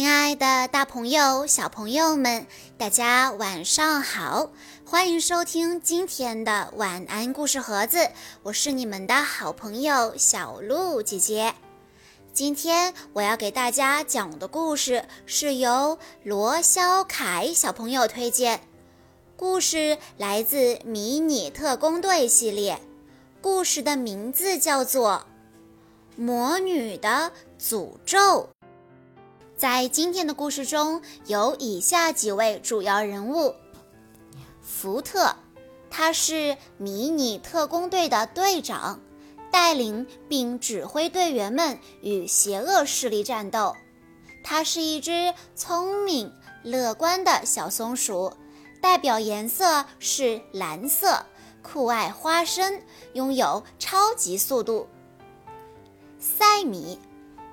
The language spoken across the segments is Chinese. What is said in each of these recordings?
亲爱的，大朋友、小朋友们，大家晚上好！欢迎收听今天的晚安故事盒子，我是你们的好朋友小鹿姐姐。今天我要给大家讲的故事是由罗肖凯小朋友推荐，故事来自《迷你特工队》系列，故事的名字叫做《魔女的诅咒》。在今天的故事中有以下几位主要人物：福特，他是迷你特工队的队长，带领并指挥队员们与邪恶势力战斗。他是一只聪明、乐观的小松鼠，代表颜色是蓝色，酷爱花生，拥有超级速度。赛米，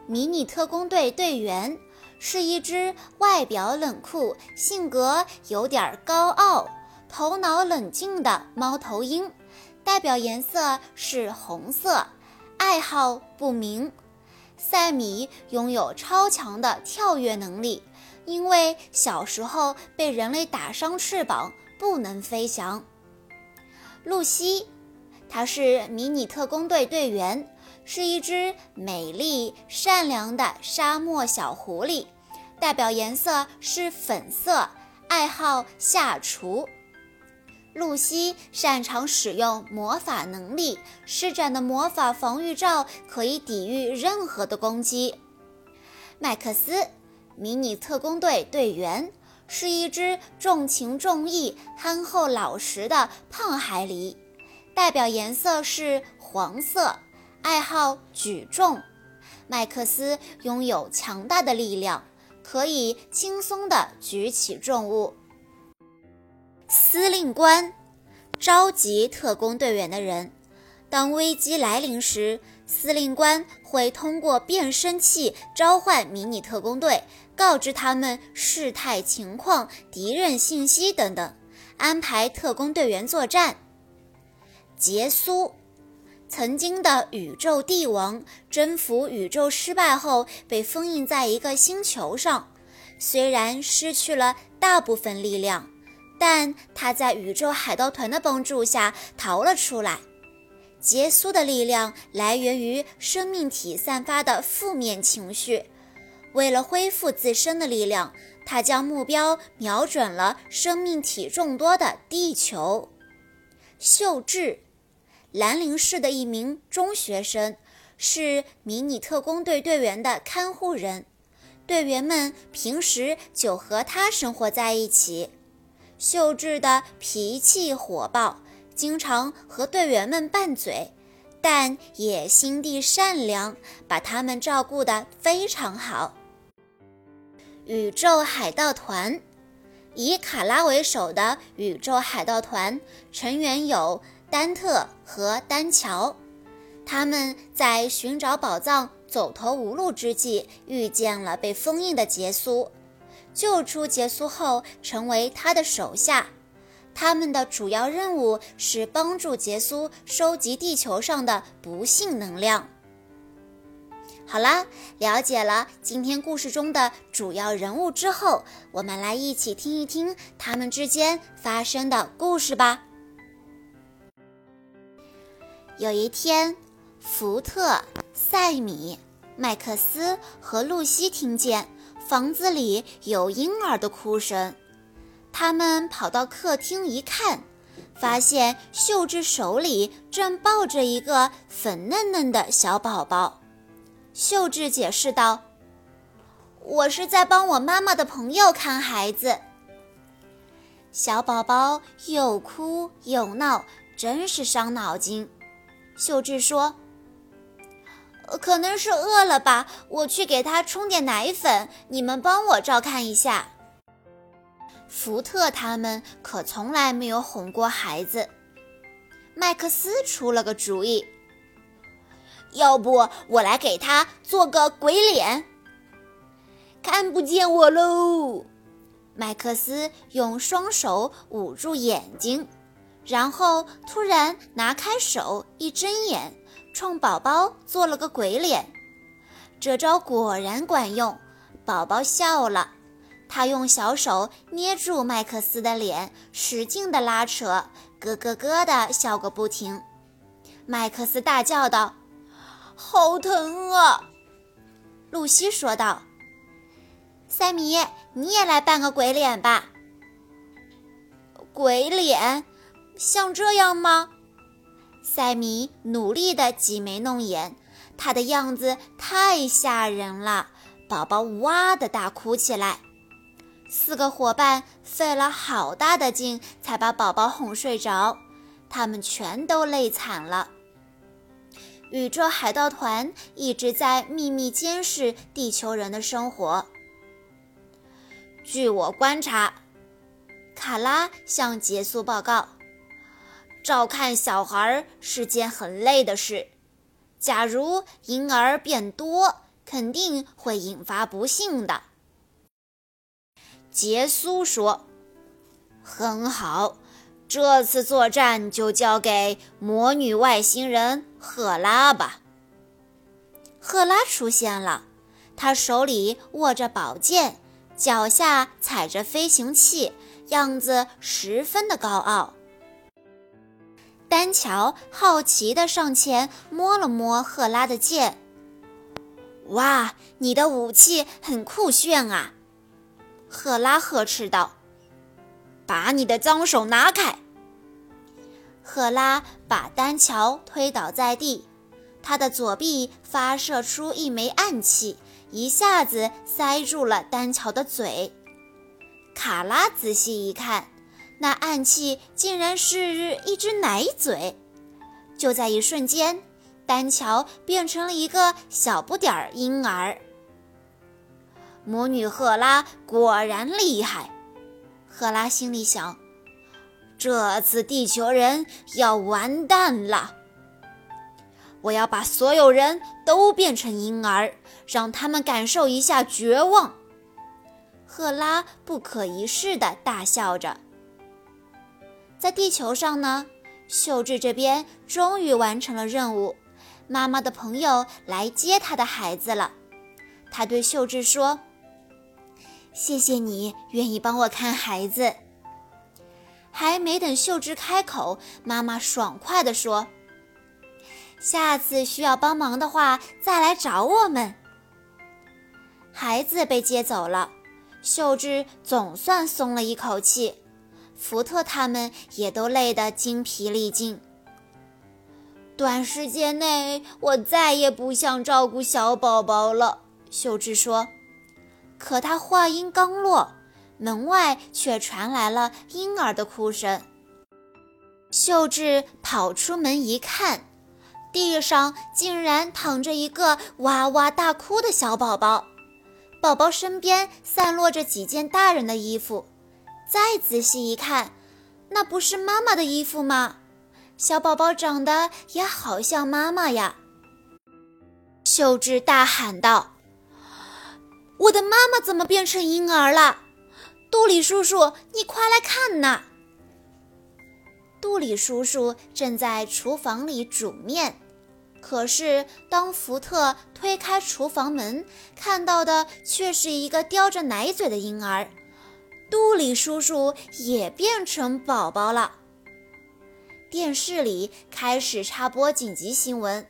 迷你特工队队员。是一只外表冷酷、性格有点高傲、头脑冷静的猫头鹰，代表颜色是红色，爱好不明。赛米拥有超强的跳跃能力，因为小时候被人类打伤翅膀，不能飞翔。露西，她是迷你特工队队员。是一只美丽善良的沙漠小狐狸，代表颜色是粉色，爱好下厨。露西擅长使用魔法能力，施展的魔法防御罩可以抵御任何的攻击。麦克斯，迷你特工队队员，是一只重情重义、憨厚老实的胖海狸，代表颜色是黄色。爱好举重，麦克斯拥有强大的力量，可以轻松地举起重物。司令官，召集特工队员的人。当危机来临时，司令官会通过变声器召唤迷你特工队，告知他们事态情况、敌人信息等等，安排特工队员作战。杰苏。曾经的宇宙帝王征服宇宙失败后，被封印在一个星球上。虽然失去了大部分力量，但他在宇宙海盗团的帮助下逃了出来。杰苏的力量来源于生命体散发的负面情绪。为了恢复自身的力量，他将目标瞄准了生命体众多的地球。秀智。兰陵市的一名中学生，是迷你特工队队员的看护人。队员们平时就和他生活在一起。秀智的脾气火爆，经常和队员们拌嘴，但也心地善良，把他们照顾得非常好。宇宙海盗团，以卡拉为首的宇宙海盗团成员有。丹特和丹乔，他们在寻找宝藏、走投无路之际，遇见了被封印的杰苏。救出杰苏后，成为他的手下。他们的主要任务是帮助杰苏收集地球上的不幸能量。好啦，了解了今天故事中的主要人物之后，我们来一起听一听他们之间发生的故事吧。有一天，福特、塞米、麦克斯和露西听见房子里有婴儿的哭声。他们跑到客厅一看，发现秀智手里正抱着一个粉嫩嫩的小宝宝。秀智解释道：“我是在帮我妈妈的朋友看孩子。”小宝宝又哭又闹，真是伤脑筋。秀智说：“可能是饿了吧，我去给他冲点奶粉，你们帮我照看一下。”福特他们可从来没有哄过孩子。麦克斯出了个主意：“要不我来给他做个鬼脸，看不见我喽。”麦克斯用双手捂住眼睛。然后突然拿开手，一睁眼，冲宝宝做了个鬼脸。这招果然管用，宝宝笑了，他用小手捏住麦克斯的脸，使劲地拉扯，咯咯咯地笑个不停。麦克斯大叫道：“好疼啊！”露西说道：“塞米，你也来扮个鬼脸吧。”鬼脸，像这样吗？塞米努力地挤眉弄眼，他的样子太吓人了。宝宝哇的大哭起来。四个伙伴费了好大的劲才把宝宝哄睡着，他们全都累惨了。宇宙海盗团一直在秘密监视地球人的生活。据我观察。卡拉向杰苏报告：“照看小孩是件很累的事。假如婴儿变多，肯定会引发不幸的。”杰苏说：“很好，这次作战就交给魔女外星人赫拉吧。”赫拉出现了，她手里握着宝剑，脚下踩着飞行器。样子十分的高傲。丹乔好奇地上前摸了摸赫拉的剑。哇，你的武器很酷炫啊！赫拉呵斥道：“把你的脏手拿开！”赫拉把丹乔推倒在地，他的左臂发射出一枚暗器，一下子塞住了丹乔的嘴。卡拉仔细一看，那暗器竟然是一只奶嘴。就在一瞬间，丹乔变成了一个小不点儿婴儿。魔女赫拉果然厉害，赫拉心里想：这次地球人要完蛋了。我要把所有人都变成婴儿，让他们感受一下绝望。赫拉不可一世地大笑着。在地球上呢，秀智这边终于完成了任务，妈妈的朋友来接她的孩子了。他对秀智说：“谢谢你愿意帮我看孩子。”还没等秀智开口，妈妈爽快地说：“下次需要帮忙的话，再来找我们。”孩子被接走了。秀智总算松了一口气，福特他们也都累得精疲力尽。短时间内，我再也不想照顾小宝宝了。秀智说。可他话音刚落，门外却传来了婴儿的哭声。秀智跑出门一看，地上竟然躺着一个哇哇大哭的小宝宝。宝宝身边散落着几件大人的衣服，再仔细一看，那不是妈妈的衣服吗？小宝宝长得也好像妈妈呀！秀智大喊道：“我的妈妈怎么变成婴儿了？杜里叔叔，你快来看呐！”杜里叔叔正在厨房里煮面。可是，当福特推开厨房门，看到的却是一个叼着奶嘴的婴儿。杜里叔叔也变成宝宝了。电视里开始插播紧急新闻：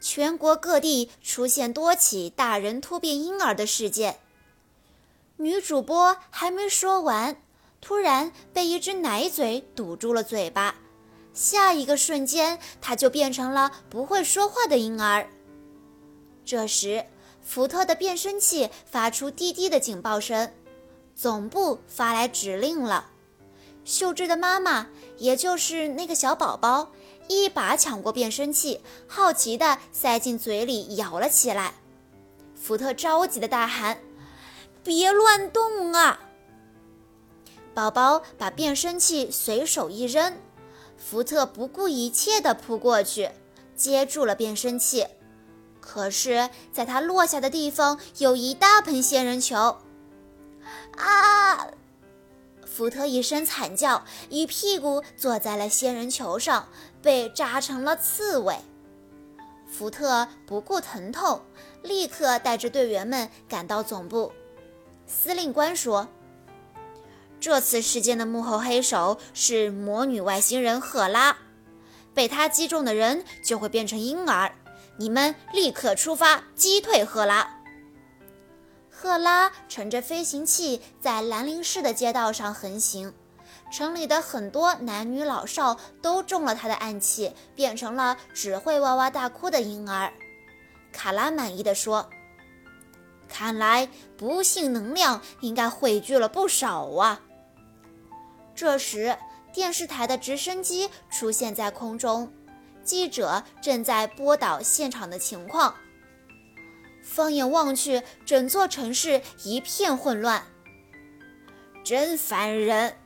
全国各地出现多起大人突变婴儿的事件。女主播还没说完，突然被一只奶嘴堵住了嘴巴。下一个瞬间，她就变成了不会说话的婴儿。这时，福特的变声器发出滴滴的警报声，总部发来指令了。秀智的妈妈，也就是那个小宝宝，一把抢过变声器，好奇地塞进嘴里咬了起来。福特着急地大喊：“别乱动啊！”宝宝把变声器随手一扔。福特不顾一切地扑过去，接住了变声器。可是，在他落下的地方有一大盆仙人球。啊！福特一声惨叫，一屁股坐在了仙人球上，被扎成了刺猬。福特不顾疼痛，立刻带着队员们赶到总部。司令官说：“这次事件的幕后黑手是魔女外星人赫拉，被她击中的人就会变成婴儿。你们立刻出发，击退赫拉。”赫拉乘着飞行器在兰陵市的街道上横行，城里的很多男女老少都中了他的暗器，变成了只会哇哇大哭的婴儿。卡拉满意的说：“看来不幸能量应该汇聚了不少啊。”这时，电视台的直升机出现在空中，记者正在播导现场的情况。放眼望去，整座城市一片混乱。真烦人！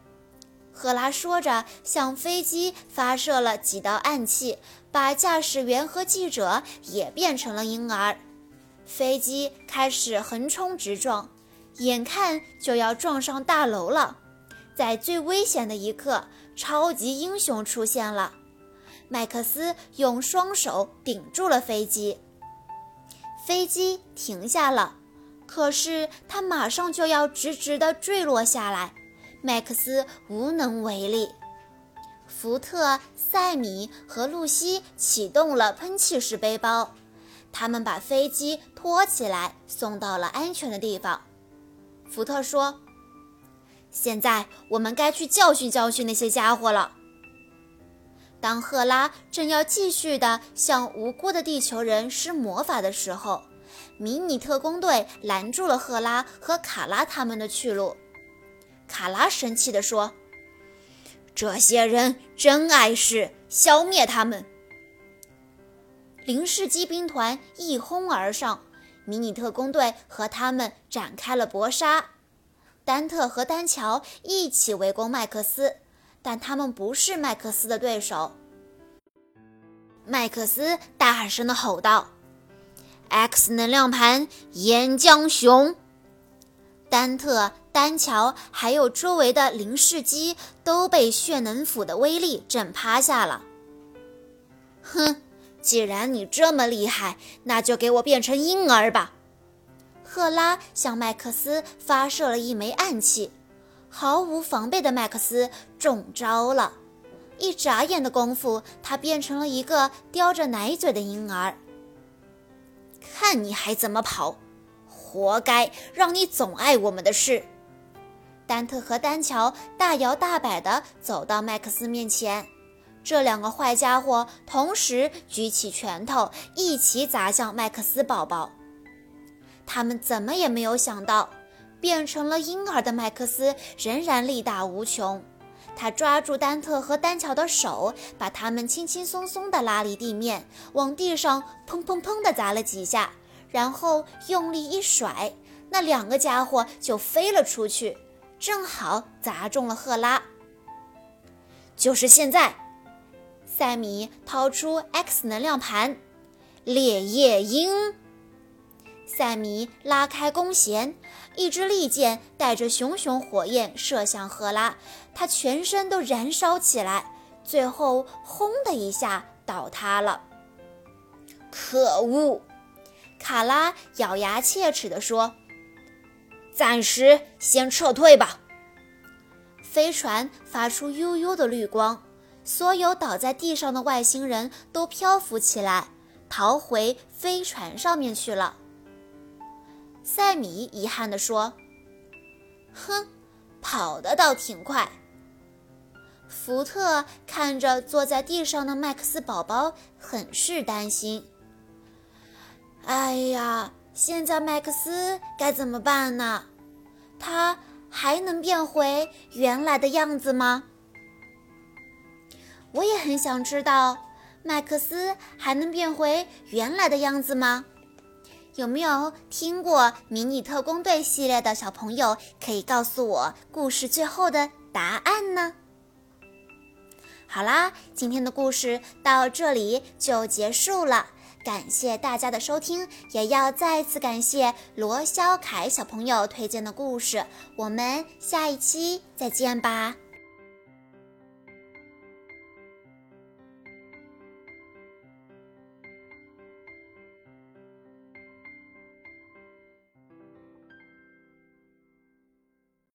赫拉说着，向飞机发射了几道暗器，把驾驶员和记者也变成了婴儿。飞机开始横冲直撞，眼看就要撞上大楼了。在最危险的一刻，超级英雄出现了。麦克斯用双手顶住了飞机。飞机停下了，可是它马上就要直直地坠落下来，麦克斯无能为力。福特、塞米和露西启动了喷气式背包，他们把飞机拖起来，送到了安全的地方。福特说：“现在我们该去教训教训那些家伙了。”当赫拉正要继续的向无辜的地球人施魔法的时候，迷你特工队拦住了赫拉和卡拉他们的去路。卡拉生气地说：“这些人真碍事，消灭他们！”零式机兵团一哄而上，迷你特工队和他们展开了搏杀。丹特和丹乔一起围攻麦克斯。但他们不是麦克斯的对手。麦克斯大喊声地吼道：“X 能量盘，岩浆熊！”丹特、丹乔还有周围的零式机都被血能斧的威力震趴下了。哼，既然你这么厉害，那就给我变成婴儿吧！赫拉向麦克斯发射了一枚暗器。毫无防备的麦克斯中招了，一眨眼的功夫，他变成了一个叼着奶嘴的婴儿。看你还怎么跑！活该，让你总碍我们的事。丹特和丹乔大摇大摆地走到麦克斯面前，这两个坏家伙同时举起拳头，一起砸向麦克斯宝宝。他们怎么也没有想到。变成了婴儿的麦克斯仍然力大无穷，他抓住丹特和丹乔的手，把他们轻轻松松地拉离地面，往地上砰砰砰地砸了几下，然后用力一甩，那两个家伙就飞了出去，正好砸中了赫拉。就是现在，塞米掏出 X 能量盘，烈焰鹰。塞米拉开弓弦，一支利箭带着熊熊火焰射向赫拉，他全身都燃烧起来，最后轰的一下倒塌了。可恶！卡拉咬牙切齿地说：“暂时先撤退吧。”飞船发出幽幽的绿光，所有倒在地上的外星人都漂浮起来，逃回飞船上面去了。塞米遗憾地说：“哼，跑得倒挺快。”福特看着坐在地上的麦克斯宝宝，很是担心。“哎呀，现在麦克斯该怎么办呢？他还能变回原来的样子吗？”我也很想知道，麦克斯还能变回原来的样子吗？有没有听过《迷你特工队》系列的小朋友，可以告诉我故事最后的答案呢？好啦，今天的故事到这里就结束了，感谢大家的收听，也要再次感谢罗霄凯小朋友推荐的故事，我们下一期再见吧。